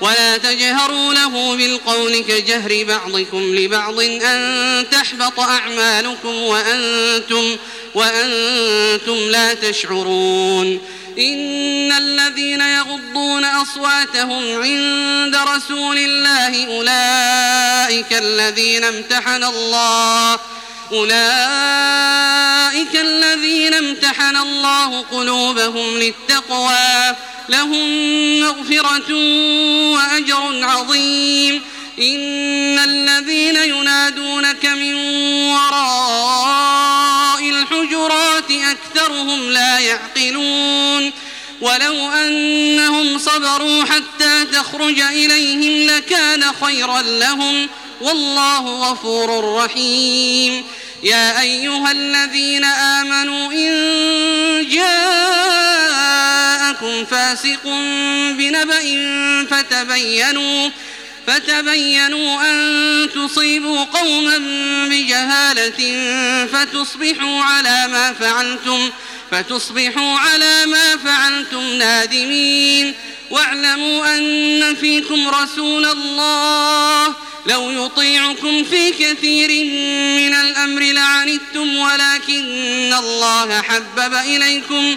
ولا تجهروا له بالقول كجهر بعضكم لبعض أن تحبط أعمالكم وأنتم, وأنتم لا تشعرون. إن الذين يغضون أصواتهم عند رسول الله أولئك الذين امتحن الله أولئك الذين امتحن الله قلوبهم للتقوى. لهم مغفرة وأجر عظيم. إن الذين ينادونك من وراء الحجرات أكثرهم لا يعقلون. ولو أنهم صبروا حتى تخرج إليهم لكان خيرا لهم. والله غفور رحيم. يا أيها الذين آمنوا إن جاءكم فاسق بنبأ فتبينوا فتبينوا أن تصيبوا قوما بجهالة فتصبحوا على ما فعلتم فتصبحوا على ما فعلتم نادمين. واعلموا أن فيكم رسول الله. لو يطيعكم في كثير من الأمر لعنتم ولكن الله حبب إليكم.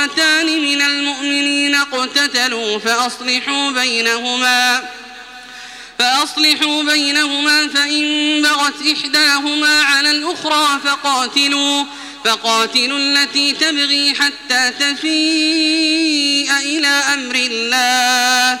طائفتان من المؤمنين اقتتلوا فأصلحوا بينهما فأصلحوا بينهما فإن بغت إحداهما على الأخرى فقاتلوا فقاتلوا التي تبغي حتى تفيء إلى أمر الله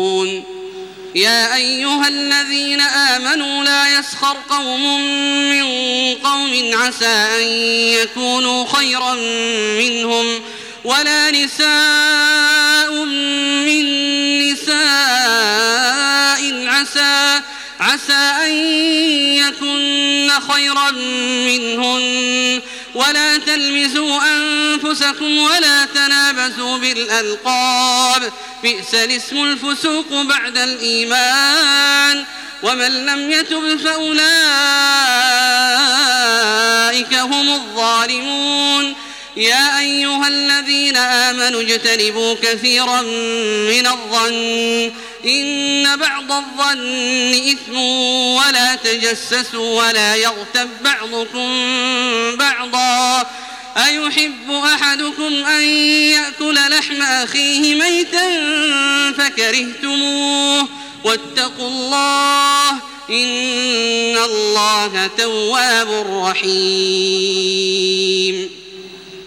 يا أيها الذين آمنوا لا يسخر قوم من قوم عسى أن يكونوا خيرا منهم ولا نساء من نساء عسى عسى أن يكن خيرا منهن ولا تلمزوا أنفسكم ولا تنابزوا بالألقاب. بئس الاسم الفسوق بعد الإيمان. ومن لم يتب فأولئك هم الظالمون. يا أيها الذين آمنوا اجتنبوا كثيرا من الظن. إن بعض الظن إثم ولا تجسسوا ولا يغتب بعضكم بعضا. أيحب أحدكم أن يأكل لحم أخيه ميتا فكرهتموه واتقوا الله إن الله تواب رحيم.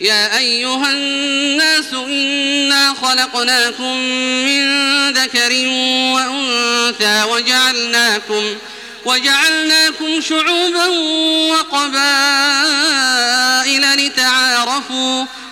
يا أيها الناس إنا خلقناكم من ذكر وأنثى وجعلناكم وجعلناكم شعوبا وقبائل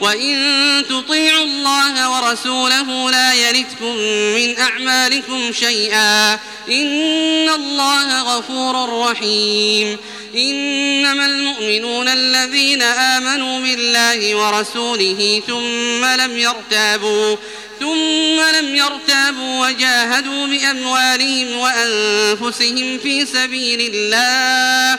وإن تطيعوا الله ورسوله لا يلتكم من أعمالكم شيئا إن الله غفور رحيم إنما المؤمنون الذين آمنوا بالله ورسوله ثم لم يرتابوا ثم لم يرتابوا وجاهدوا بأموالهم وأنفسهم في سبيل الله